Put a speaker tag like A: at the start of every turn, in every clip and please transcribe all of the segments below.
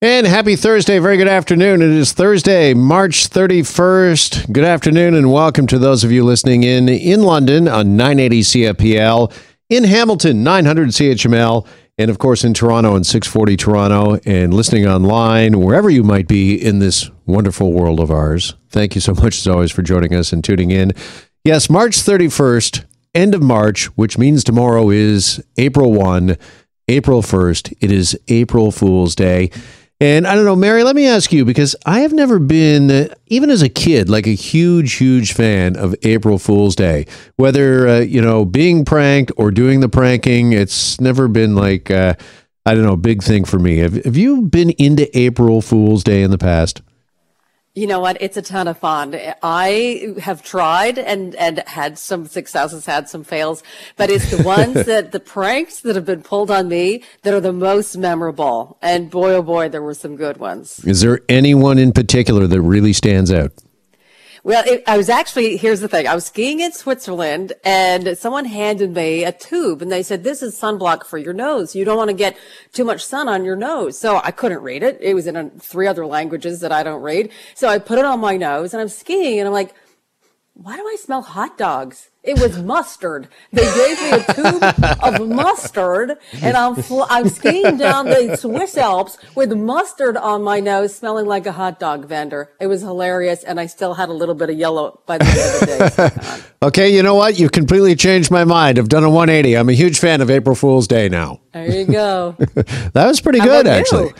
A: And happy Thursday. Very good afternoon. It is Thursday, March 31st. Good afternoon and welcome to those of you listening in in London on 980 CFPL, in Hamilton 900 CHML, and of course in Toronto on 640 Toronto and listening online wherever you might be in this wonderful world of ours. Thank you so much as always for joining us and tuning in. Yes, March 31st, end of March, which means tomorrow is April 1, April 1st. It is April Fool's Day. And I don't know, Mary, let me ask you because I have never been, even as a kid, like a huge, huge fan of April Fool's Day. Whether, uh, you know, being pranked or doing the pranking, it's never been like, uh, I don't know, big thing for me. Have, have you been into April Fool's Day in the past?
B: You know what? It's a ton of fun. I have tried and, and had some successes, had some fails, but it's the ones that the pranks that have been pulled on me that are the most memorable. And boy, oh boy, there were some good ones.
A: Is there anyone in particular that really stands out?
B: Well, it, I was actually, here's the thing. I was skiing in Switzerland and someone handed me a tube and they said, this is sunblock for your nose. You don't want to get too much sun on your nose. So I couldn't read it. It was in a, three other languages that I don't read. So I put it on my nose and I'm skiing and I'm like, why do I smell hot dogs? It was mustard. They gave me a tube of mustard, and I'm fl- I'm skiing down the Swiss Alps with mustard on my nose, smelling like a hot dog vendor. It was hilarious, and I still had a little bit of yellow by the end of the day.
A: Uh, okay, you know what? You've completely changed my mind. I've done a 180. I'm a huge fan of April Fool's Day now.
B: There you go.
A: that was pretty
B: How
A: good,
B: actually. you?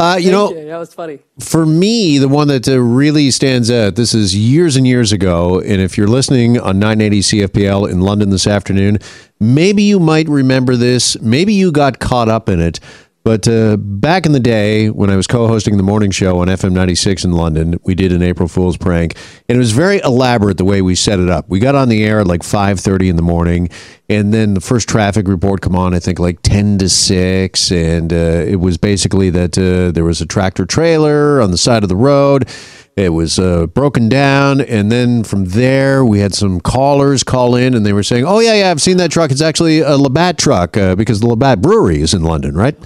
A: Uh, you
B: Thank
A: know,
B: you. that was funny.
A: for me, the one that uh, really stands out, this is years and years ago. And if you're listening on 980 CFPL in London this afternoon, maybe you might remember this. Maybe you got caught up in it. But uh, back in the day, when I was co-hosting the morning show on FM 96 in London, we did an April Fool's prank, and it was very elaborate the way we set it up. We got on the air at like 5:30 in the morning, and then the first traffic report come on, I think like 10 to 6, and uh, it was basically that uh, there was a tractor trailer on the side of the road. It was uh, broken down, and then from there we had some callers call in, and they were saying, "Oh yeah, yeah, I've seen that truck. It's actually a Labatt truck uh, because the Labatt Brewery is in London, right?"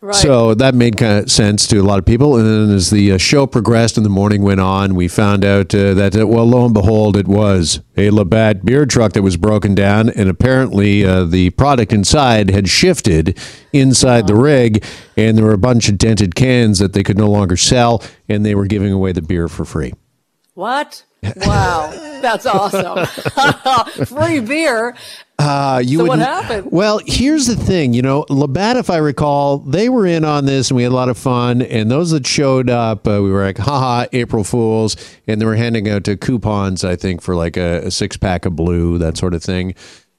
B: Right.
A: So that made kind of sense to a lot of people. And then as the uh, show progressed and the morning went on, we found out uh, that, uh, well, lo and behold, it was a Labatt beer truck that was broken down. And apparently uh, the product inside had shifted inside the rig. And there were a bunch of dented cans that they could no longer sell. And they were giving away the beer for free.
B: What? Wow, that's awesome! Free beer.
A: Uh, you
B: So what
A: wouldn't-
B: happened?
A: Well, here's the thing. You know, Labatt, if I recall, they were in on this and we had a lot of fun. And those that showed up, uh, we were like, haha, April Fools. And they were handing out uh, coupons, I think, for like a, a six pack of blue, that sort of thing.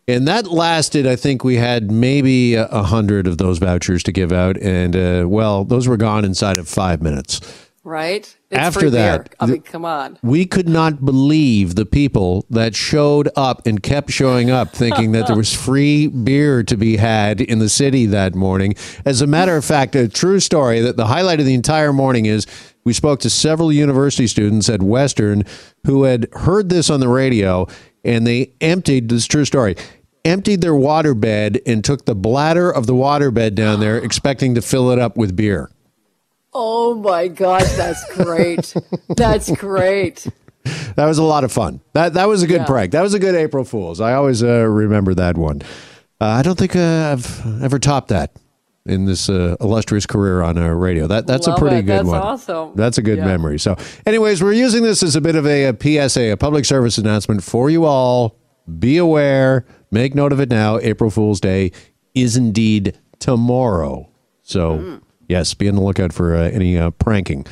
A: And that lasted, I think we had maybe a a hundred of those vouchers to give out. And, uh, well, those were gone inside of five minutes.
B: Right? It's
A: After that.
B: I mean, come on.
A: We could not believe the people that showed up and kept showing up thinking that there was free beer to be had in the city that morning. As a matter of fact, a true story that the highlight of the entire morning is we spoke to several university students at Western who had heard this on the radio and they emptied this true story. Emptied their waterbed and took the bladder of the waterbed down there, expecting to fill it up with beer.
B: Oh my gosh, that's great. that's great.
A: That was a lot of fun. That that was a good
B: Yeah.
A: prank. That was a good April Fool's. I always uh, remember that one. Uh, I don't think uh, I've ever topped that in this uh, illustrious career on uh, radio. That that's
B: Love
A: a pretty
B: it.
A: good
B: That's
A: one.
B: awesome.
A: That's a good
B: Yeah.
A: memory. So, anyways, we're using this as a bit of a, a PSA, a public service announcement for you all. Be aware. Make note of it now. April Fool's Day is indeed tomorrow. So,
B: Mm.
A: Yes, be on the lookout for uh, any uh, pranking.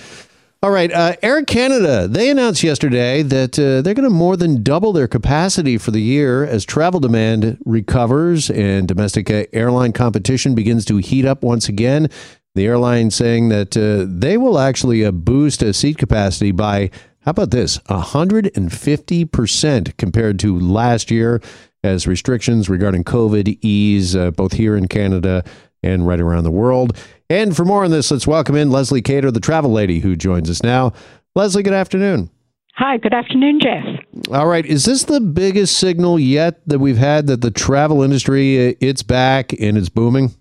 A: All right, uh, Air Canada, they announced yesterday that uh, they're going to more than double their capacity for the year as travel demand recovers and domestic uh, airline competition begins to heat up once again. The airline saying that uh, they will actually boost seat capacity by, how about this, 150% compared to last year as restrictions regarding COVID ease both here in Canada and right around the world. And for more on this, let's welcome in Lesley Keyter, the travel lady who joins us now. Lesley, good afternoon.
C: Hi, good afternoon, Jeff.
A: All right, is this the biggest signal yet that we've had that the travel industry it's back and it's booming?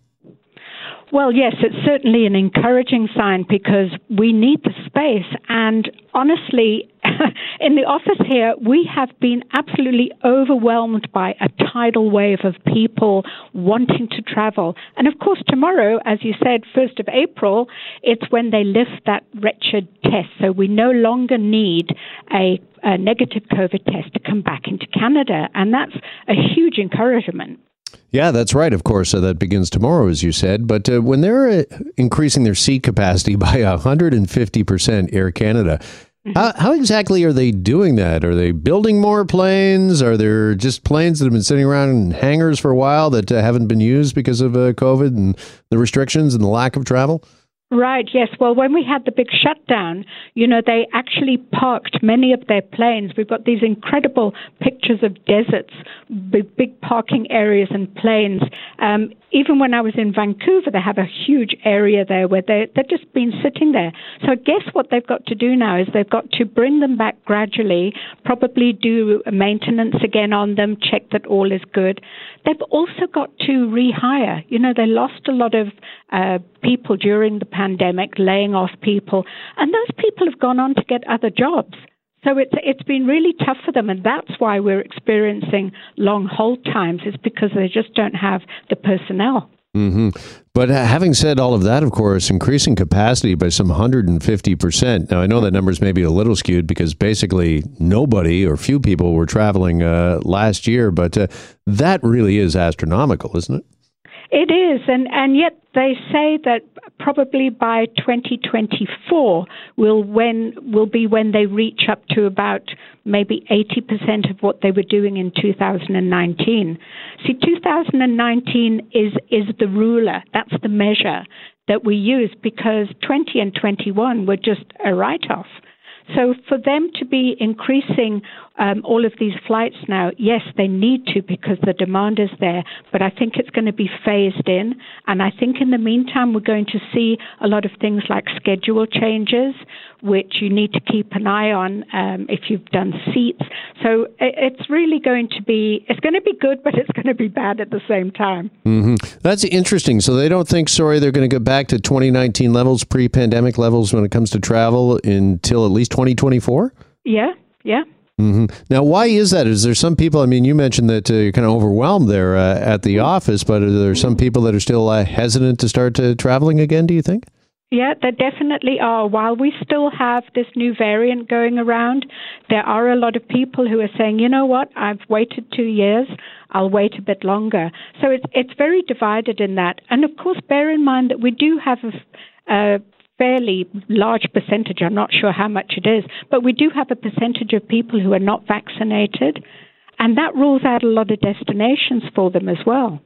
C: Well, yes, it's certainly an encouraging sign because we need the space. And honestly, in the office here, we have been absolutely overwhelmed by a tidal wave of people wanting to travel. And of course, tomorrow, as you said, 1st of April, it's when they lift that wretched test. So we no longer need a, a negative COVID test to come back into Canada. And that's a huge encouragement.
A: Yeah, that's right. Of course, uh, that begins tomorrow, as you said. But uh, when they're uh, increasing their seat capacity by 150%, Air Canada, mm-hmm. how, how, exactly are they doing that? Are they building more planes? Are there just planes that have been sitting around in hangars for a while that uh, haven't been used because of uh, COVID and the restrictions and the lack of travel?
C: Right, yes. Well, when we had the big shutdown, you know, they actually parked many of their planes. We've got these incredible pictures of deserts, big, big parking areas and planes. Um, even when I was in Vancouver, they have a huge area there where they, they've just been sitting there. So I guess what they've got to do now is they've got to bring them back gradually, probably do maintenance again on them, check that all is good. They've also got to rehire. You know, they lost a lot of uh, people during the pandemic, laying off people, and those people have gone on to get other jobs. So it's it's been really tough for them, and that's why we're experiencing long hold times. Is because they just don't have the personnel.
A: Mm-hmm. But having said all of that, of course, increasing capacity by some 150%. Now, I know that number's maybe a little skewed because basically nobody or few people were traveling uh, last year, but uh, that really is astronomical, isn't it?
C: It is, and, and yet they say that probably by 2024 will when will be when they reach up to about maybe 80% of what they were doing in 2019. See, 2019 is is the ruler. That's the measure that we use because 20 and 21 were just a write-off. So for them to be increasing um, all of these flights now, yes, they need to because the demand is there, but I think it's going to be phased in. And I think in the meantime, we're going to see a lot of things like schedule changes, which you need to keep an eye on um, if you've done seats. So it's really going to be, it's going to be good, but it's going to be bad at the same time.
A: Mm-hmm. That's interesting. So they don't think, sorry, they're going to go back to 2019 levels, pre pandemic levels when it comes to travel until at least 2024?
C: Yeah, yeah.
A: Mm-hmm. Now, why is that? Is there some people? I mean, you mentioned that uh, you're kind of overwhelmed there uh, at the office, but are there some people that are still uh, hesitant to start uh, traveling again? Do you think?
C: Yeah, there definitely are. While we still have this new variant going around, there are a lot of people who are saying, you know what, I've waited two years, I'll wait a bit longer. So it's it's very divided in that. And of course, bear in mind that we do have a, a fairly large percentage, I'm not sure how much it is, but we do have a percentage of people who are not vaccinated, and that rules out a lot of destinations for them as well.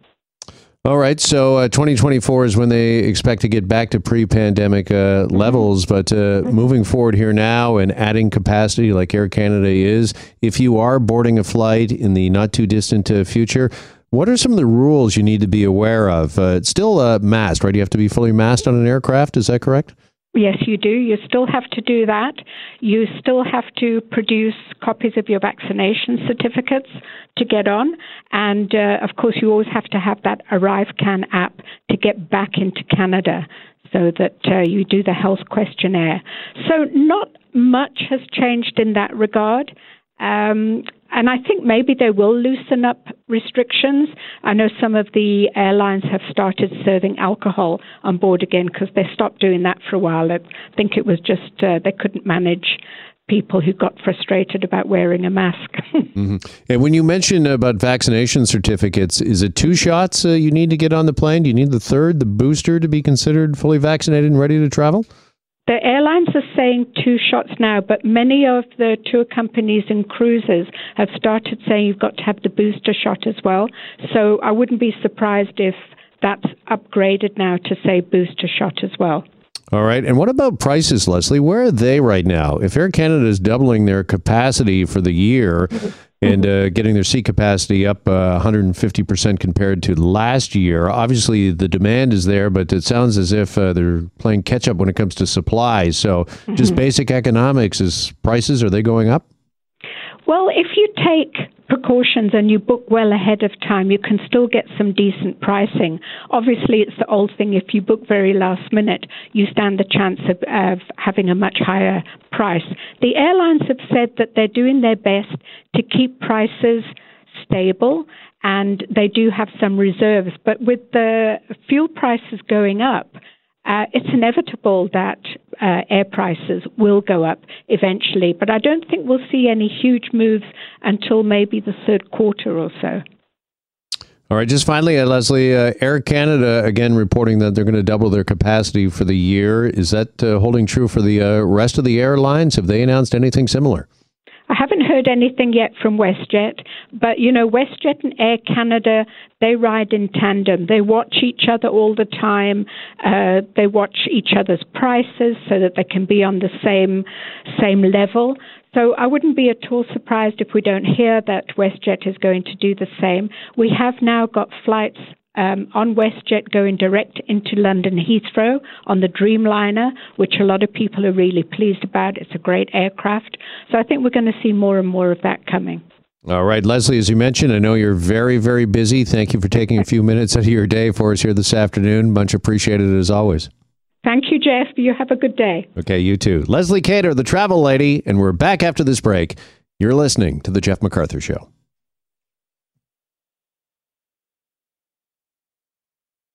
A: All right, so uh, 2024 is when they expect to get back to pre-pandemic uh, mm-hmm. levels. But uh, moving forward here now and adding capacity, like Air Canada is, if you are boarding a flight in the not too distant uh, future, what are some of the rules you need to be aware of? Uh, it's still uh, masked, right? You have to be fully masked on an aircraft. Is that correct?
C: Yes, you do. You still have to do that. You still have to produce copies of your vaccination certificates to get on. And uh, of course, you always have to have that ArriveCAN app to get back into Canada so that uh, you do the health questionnaire. So, not much has changed in that regard. Um, and I think maybe they will loosen up restrictions. I know some of the airlines have started serving alcohol on board again because they stopped doing that for a while. I think it was just uh, they couldn't manage people who got frustrated about wearing a mask.
A: mm-hmm. And when you mentioned about vaccination certificates, is it two shots uh, you need to get on the plane? Do you need the third, the booster, to be considered fully vaccinated and ready to travel?
C: The airlines are saying two shots now, but many of the tour companies and cruises have started saying you've got to have the booster shot as well. So I wouldn't be surprised if that's upgraded now to say booster shot as well.
A: All right. And what about prices, Lesley? Where are they right now? If Air Canada is doubling their capacity for the year, and uh, getting their seat capacity up uh, 150% compared to last year. Obviously, the demand is there, but it sounds as if uh, they're playing catch up when it comes to supply. So, just mm-hmm. basic economics is prices, are they going up?
C: Well, if you take precautions and you book well ahead of time, you can still get some decent pricing. Obviously, it's the old thing if you book very last minute, you stand the chance of, of having a much higher price. The airlines have said that they're doing their best to keep prices stable and they do have some reserves. But with the fuel prices going up, uh, it's inevitable that uh, air prices will go up eventually, but I don't think we'll see any huge moves until maybe the third quarter or so.
A: All right, just finally, uh, Lesley, uh, Air Canada again reporting that they're going to double their capacity for the year. Is that uh, holding true for the uh, rest of the airlines? Have they announced anything similar?
C: Haven't heard anything yet from WestJet, but you know, WestJet and Air Canada, they ride in tandem. They watch each other all the time. Uh, they watch each other's prices so that they can be on the same same level. So I wouldn't be at all surprised if we don't hear that WestJet is going to do the same. We have now got flights um, on WestJet going direct into London Heathrow on the Dreamliner, which a lot of people are really pleased about. It's a great aircraft. So I think we're going to see more and more of that coming.
A: All right, Lesley, as you mentioned, I know you're very, very busy. Thank you for taking a few minutes out of your day for us here this afternoon. Much appreciated as always.
C: Thank you, Jeff. You have a good day.
A: Okay, you too. Lesley Keyter, the travel lady, and we're back after this break. You're listening to The Jeff McArthur Show.